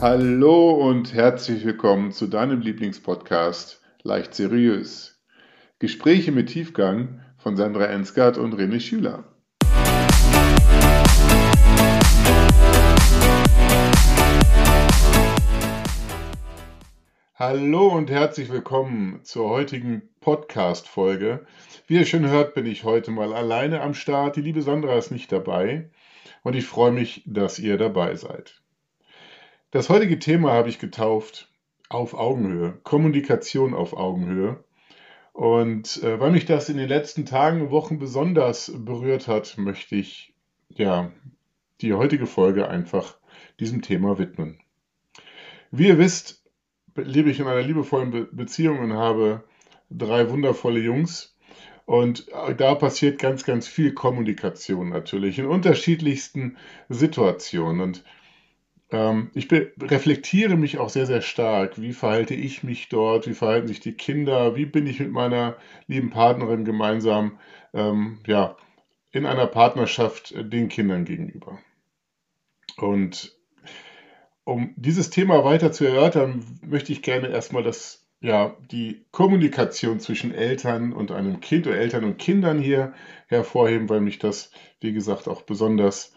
Hallo und herzlich willkommen zu deinem Lieblingspodcast Leicht Seriös. Gespräche mit Tiefgang von Sandra Ensgard und René Schüler. Hallo und herzlich willkommen zur heutigen Podcast-Folge. Wie ihr schon hört, bin ich heute mal alleine am Start. Die liebe Sandra ist nicht dabei und ich freue mich, dass ihr dabei seid. Das heutige Thema habe ich getauft auf Augenhöhe, Kommunikation auf Augenhöhe. Und äh, weil mich das in den letzten Tagen und Wochen besonders berührt hat, möchte ich ja die heutige Folge einfach diesem Thema widmen. Wie ihr wisst, lebe ich in einer liebevollen Be Beziehung und habe drei wundervolle Jungs. Und äh, da passiert ganz, ganz viel Kommunikation natürlich in unterschiedlichsten Situationen. Und ähm, ich reflektiere mich auch sehr, sehr stark. Wie verhalte ich mich dort? Wie verhalten sich die Kinder? Wie bin ich mit meiner lieben Partnerin gemeinsam ähm, ja, in einer Partnerschaft äh, den Kindern gegenüber? Und um dieses Thema weiter zu erörtern, möchte ich gerne erstmal das, ja, die Kommunikation zwischen Eltern und einem Kind oder Eltern und Kindern hier hervorheben, weil mich das, wie gesagt, auch besonders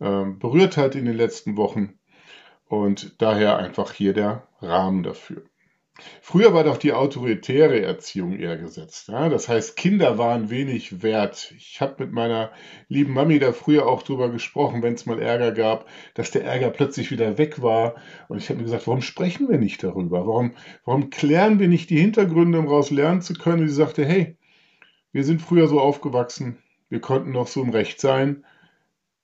äh, berührt hat in den letzten Wochen. Und daher einfach hier der Rahmen dafür. Früher war doch die autoritäre Erziehung eher gesetzt. Ja? Das heißt, Kinder waren wenig wert. Ich habe mit meiner lieben Mami da früher auch drüber gesprochen, wenn es mal Ärger gab, dass der Ärger plötzlich wieder weg war. Und ich habe mir gesagt, warum sprechen wir nicht darüber? Warum, warum klären wir nicht die Hintergründe, um daraus lernen zu können? Und sie sagte, hey, wir sind früher so aufgewachsen, wir konnten noch so im Recht sein.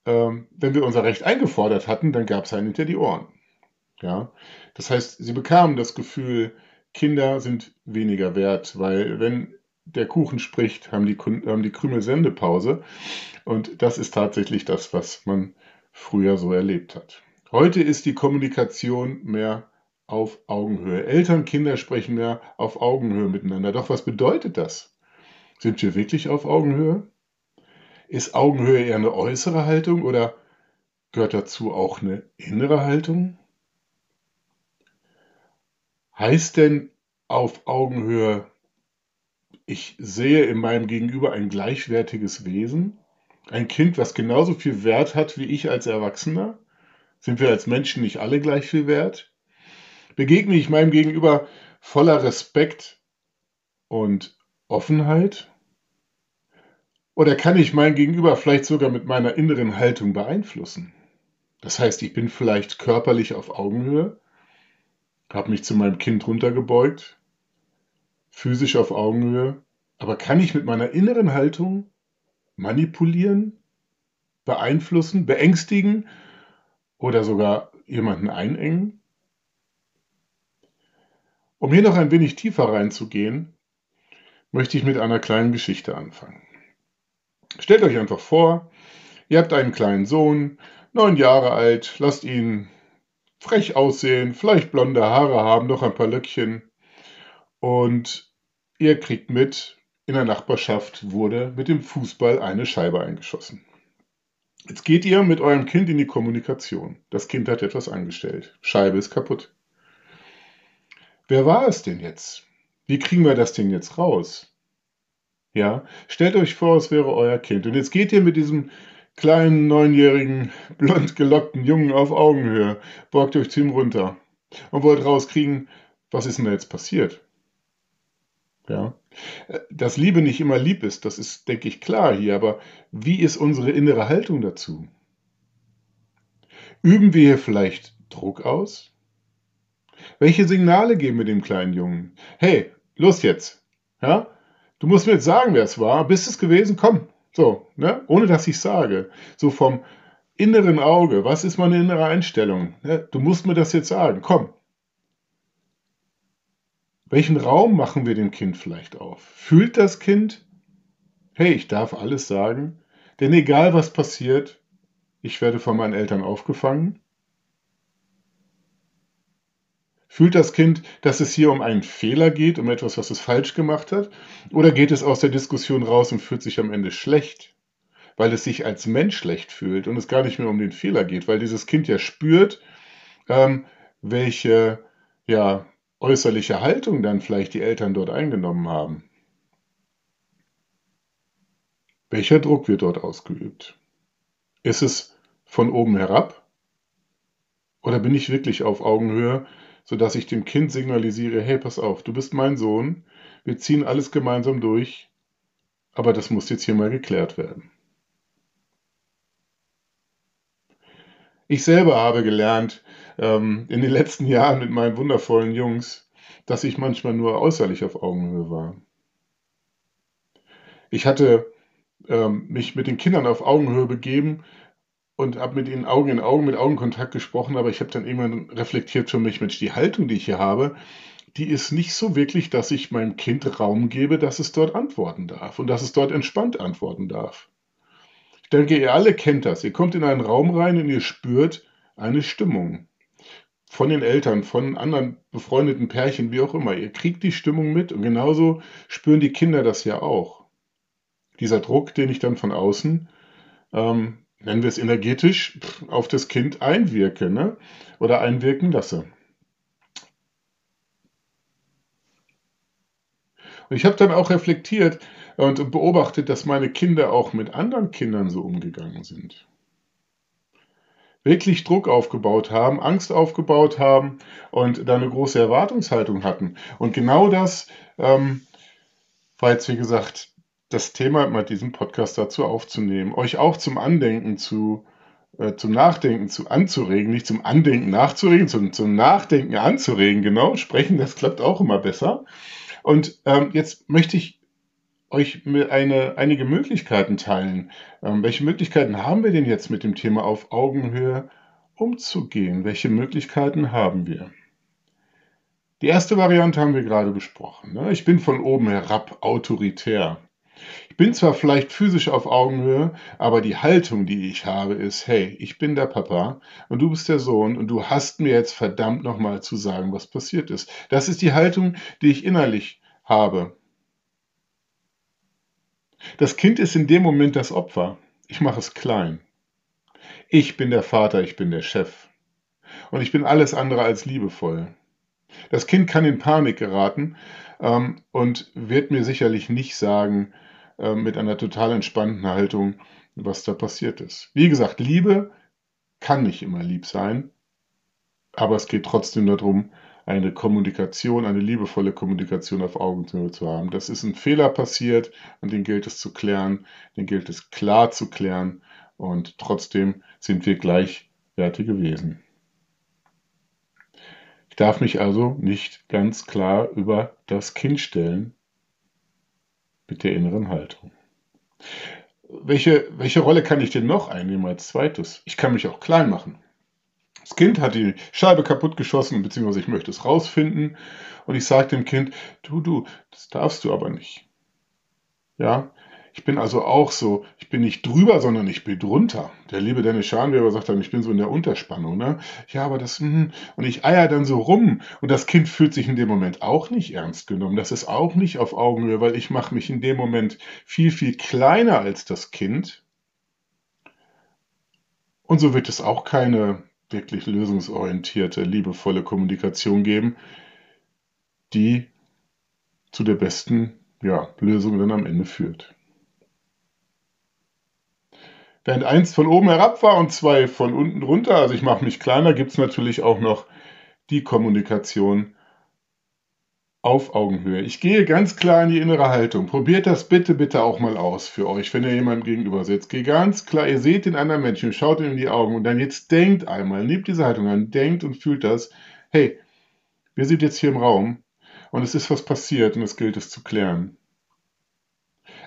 Ähm, wenn wir unser Recht eingefordert hatten, dann gab es einen hinter die Ohren. Ja, das heißt, sie bekamen das Gefühl, Kinder sind weniger wert, weil wenn der Kuchen spricht, haben die, haben die Krümel Sendepause. Und das ist tatsächlich das, was man früher so erlebt hat. Heute ist die Kommunikation mehr auf Augenhöhe. Eltern, Kinder sprechen mehr auf Augenhöhe miteinander. Doch was bedeutet das? Sind wir wirklich auf Augenhöhe? Ist Augenhöhe eher eine äußere Haltung oder gehört dazu auch eine innere Haltung? Heißt denn auf Augenhöhe, ich sehe in meinem Gegenüber ein gleichwertiges Wesen? Ein Kind, was genauso viel Wert hat wie ich als Erwachsener? Sind wir als Menschen nicht alle gleich viel wert? Begegne ich meinem Gegenüber voller Respekt und Offenheit? Oder kann ich mein Gegenüber vielleicht sogar mit meiner inneren Haltung beeinflussen? Das heißt, ich bin vielleicht körperlich auf Augenhöhe, habe mich zu meinem Kind runtergebeugt, physisch auf Augenhöhe, aber kann ich mit meiner inneren Haltung manipulieren, beeinflussen, beängstigen oder sogar jemanden einengen? Um hier noch ein wenig tiefer reinzugehen, möchte ich mit einer kleinen Geschichte anfangen. Stellt euch einfach vor, ihr habt einen kleinen Sohn, neun Jahre alt, lasst ihn frech aussehen, vielleicht blonde Haare haben, noch ein paar Löckchen. Und ihr kriegt mit, in der Nachbarschaft wurde mit dem Fußball eine Scheibe eingeschossen. Jetzt geht ihr mit eurem Kind in die Kommunikation. Das Kind hat etwas angestellt. Scheibe ist kaputt. Wer war es denn jetzt? Wie kriegen wir das Ding jetzt raus? Ja, stellt euch vor, es wäre euer Kind. Und jetzt geht ihr mit diesem kleinen, neunjährigen, blond gelockten Jungen auf Augenhöhe, borgt euch zu ihm runter und wollt rauskriegen, was ist denn da jetzt passiert? Ja. Dass Liebe nicht immer lieb ist, das ist, denke ich, klar hier, aber wie ist unsere innere Haltung dazu? Üben wir hier vielleicht Druck aus? Welche Signale geben wir dem kleinen Jungen? Hey, los jetzt! Ja? Du musst mir jetzt sagen, wer es war. Bist es gewesen? Komm, so, ne? ohne dass ich sage. So vom inneren Auge, was ist meine innere Einstellung? Ne? Du musst mir das jetzt sagen, komm. Welchen Raum machen wir dem Kind vielleicht auf? Fühlt das Kind, hey, ich darf alles sagen, denn egal was passiert, ich werde von meinen Eltern aufgefangen? Fühlt das Kind, dass es hier um einen Fehler geht, um etwas, was es falsch gemacht hat? Oder geht es aus der Diskussion raus und fühlt sich am Ende schlecht, weil es sich als Mensch schlecht fühlt und es gar nicht mehr um den Fehler geht, weil dieses Kind ja spürt, ähm, welche ja, äußerliche Haltung dann vielleicht die Eltern dort eingenommen haben. Welcher Druck wird dort ausgeübt? Ist es von oben herab? Oder bin ich wirklich auf Augenhöhe, sodass ich dem Kind signalisiere, hey, pass auf, du bist mein Sohn, wir ziehen alles gemeinsam durch, aber das muss jetzt hier mal geklärt werden. Ich selber habe gelernt ähm, in den letzten Jahren mit meinen wundervollen Jungs, dass ich manchmal nur äußerlich auf Augenhöhe war. Ich hatte ähm, mich mit den Kindern auf Augenhöhe begeben und habe mit ihnen Augen in Augen, mit Augenkontakt gesprochen, aber ich habe dann irgendwann reflektiert für mich, Mensch, die Haltung, die ich hier habe, die ist nicht so wirklich, dass ich meinem Kind Raum gebe, dass es dort antworten darf und dass es dort entspannt antworten darf. Ich denke, ihr alle kennt das. Ihr kommt in einen Raum rein und ihr spürt eine Stimmung. Von den Eltern, von anderen befreundeten Pärchen, wie auch immer. Ihr kriegt die Stimmung mit und genauso spüren die Kinder das ja auch. Dieser Druck, den ich dann von außen, ähm, nennen wir es energetisch, auf das Kind einwirke ne? oder einwirken lasse. Und ich habe dann auch reflektiert, und beobachtet, dass meine Kinder auch mit anderen Kindern so umgegangen sind. Wirklich Druck aufgebaut haben, Angst aufgebaut haben und da eine große Erwartungshaltung hatten. Und genau das ähm, war jetzt, wie gesagt, das Thema, mal diesen Podcast dazu aufzunehmen, euch auch zum Andenken zu, äh, zum Nachdenken zu anzuregen, nicht zum Andenken nachzuregen, sondern zum Nachdenken anzuregen, genau. Sprechen, das klappt auch immer besser. Und ähm, jetzt möchte ich euch eine, einige Möglichkeiten teilen. Ähm, welche Möglichkeiten haben wir denn jetzt mit dem Thema auf Augenhöhe umzugehen? Welche Möglichkeiten haben wir? Die erste Variante haben wir gerade besprochen. Ne? Ich bin von oben herab autoritär. Ich bin zwar vielleicht physisch auf Augenhöhe, aber die Haltung, die ich habe, ist, hey, ich bin der Papa und du bist der Sohn und du hast mir jetzt verdammt nochmal zu sagen, was passiert ist. Das ist die Haltung, die ich innerlich habe. Das Kind ist in dem Moment das Opfer. Ich mache es klein. Ich bin der Vater, ich bin der Chef. Und ich bin alles andere als liebevoll. Das Kind kann in Panik geraten ähm, und wird mir sicherlich nicht sagen, äh, mit einer total entspannten Haltung, was da passiert ist. Wie gesagt, Liebe kann nicht immer lieb sein, aber es geht trotzdem darum, eine Kommunikation, eine liebevolle Kommunikation auf Augenhöhe zu haben. Das ist ein Fehler passiert und den gilt es zu klären, den gilt es klar zu klären und trotzdem sind wir gleichwertige Wesen. Ich darf mich also nicht ganz klar über das Kind stellen mit der inneren Haltung. Welche, welche Rolle kann ich denn noch einnehmen als zweites? Ich kann mich auch klein machen. Das Kind hat die Scheibe kaputtgeschossen, beziehungsweise ich möchte es rausfinden. Und ich sage dem Kind, du, du, das darfst du aber nicht. Ja, ich bin also auch so, ich bin nicht drüber, sondern ich bin drunter. Der liebe Dennis Schanweber sagt dann, ich bin so in der Unterspannung, ne? Ja, aber das, hm, und ich eier dann so rum. Und das Kind fühlt sich in dem Moment auch nicht ernst genommen. Das ist auch nicht auf Augenhöhe, weil ich mache mich in dem Moment viel, viel kleiner als das Kind. Und so wird es auch keine wirklich lösungsorientierte, liebevolle Kommunikation geben, die zu der besten ja, Lösung dann am Ende führt. Während eins von oben herab war und zwei von unten runter, also ich mache mich kleiner, gibt es natürlich auch noch die Kommunikation auf Augenhöhe. Ich gehe ganz klar in die innere Haltung. Probiert das bitte, bitte auch mal aus für euch, wenn ihr jemandem gegenüber sitzt. Geht ganz klar, ihr seht den anderen Menschen, schaut ihm in die Augen und dann jetzt denkt einmal, nehmt diese Haltung an, denkt und fühlt das. Hey, wir sind jetzt hier im Raum und es ist was passiert und es gilt es zu klären.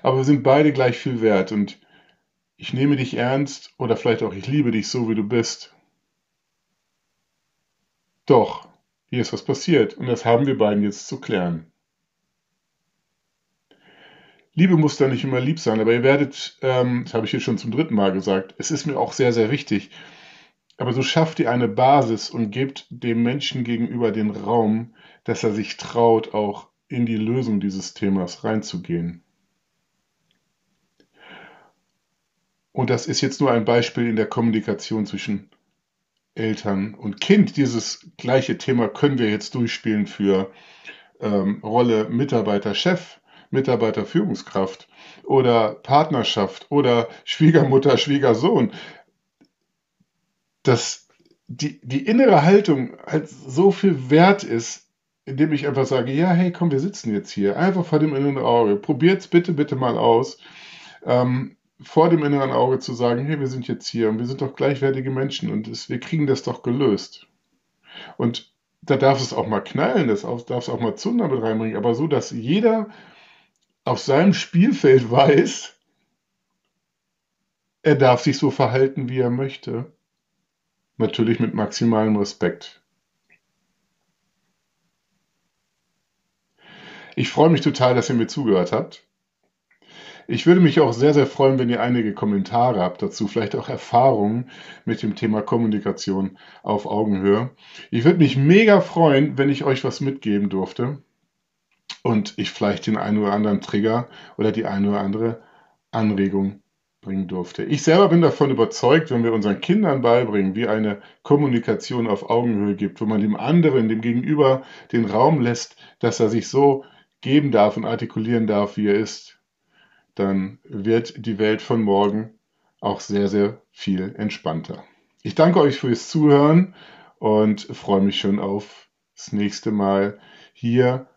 Aber wir sind beide gleich viel wert und ich nehme dich ernst oder vielleicht auch ich liebe dich so, wie du bist. Doch, hier ist was passiert und das haben wir beiden jetzt zu klären. Liebe muss da nicht immer lieb sein, aber ihr werdet, ähm, das habe ich hier schon zum dritten Mal gesagt, es ist mir auch sehr, sehr wichtig. Aber so schafft ihr eine Basis und gebt dem Menschen gegenüber den Raum, dass er sich traut, auch in die Lösung dieses Themas reinzugehen. Und das ist jetzt nur ein Beispiel in der Kommunikation zwischen Eltern und Kind. Dieses gleiche Thema können wir jetzt durchspielen für ähm, Rolle Mitarbeiter-Chef, Mitarbeiter-Führungskraft oder Partnerschaft oder Schwiegermutter, Schwiegersohn. Dass die, die innere Haltung halt so viel wert ist, indem ich einfach sage, ja, hey, komm, wir sitzen jetzt hier, einfach vor dem inneren Auge. Probiert's bitte, bitte mal aus. Ähm, vor dem inneren Auge zu sagen, hey, wir sind jetzt hier und wir sind doch gleichwertige Menschen und es, wir kriegen das doch gelöst. Und da darf es auch mal knallen, das darf es auch mal Zunder mit reinbringen, aber so, dass jeder auf seinem Spielfeld weiß, er darf sich so verhalten, wie er möchte. Natürlich mit maximalem Respekt. Ich freue mich total, dass ihr mir zugehört habt. Ich würde mich auch sehr, sehr freuen, wenn ihr einige Kommentare habt dazu, vielleicht auch Erfahrungen mit dem Thema Kommunikation auf Augenhöhe. Ich würde mich mega freuen, wenn ich euch was mitgeben durfte und ich vielleicht den einen oder anderen Trigger oder die eine oder andere Anregung bringen durfte. Ich selber bin davon überzeugt, wenn wir unseren Kindern beibringen, wie eine Kommunikation auf Augenhöhe gibt, wo man dem anderen, dem Gegenüber den Raum lässt, dass er sich so geben darf und artikulieren darf, wie er ist, dann wird die Welt von morgen auch sehr, sehr viel entspannter. Ich danke euch fürs Zuhören und freue mich schon auf das nächste Mal hier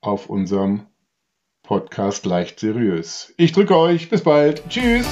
auf unserem Podcast leicht seriös. Ich drücke euch. Bis bald. Tschüss.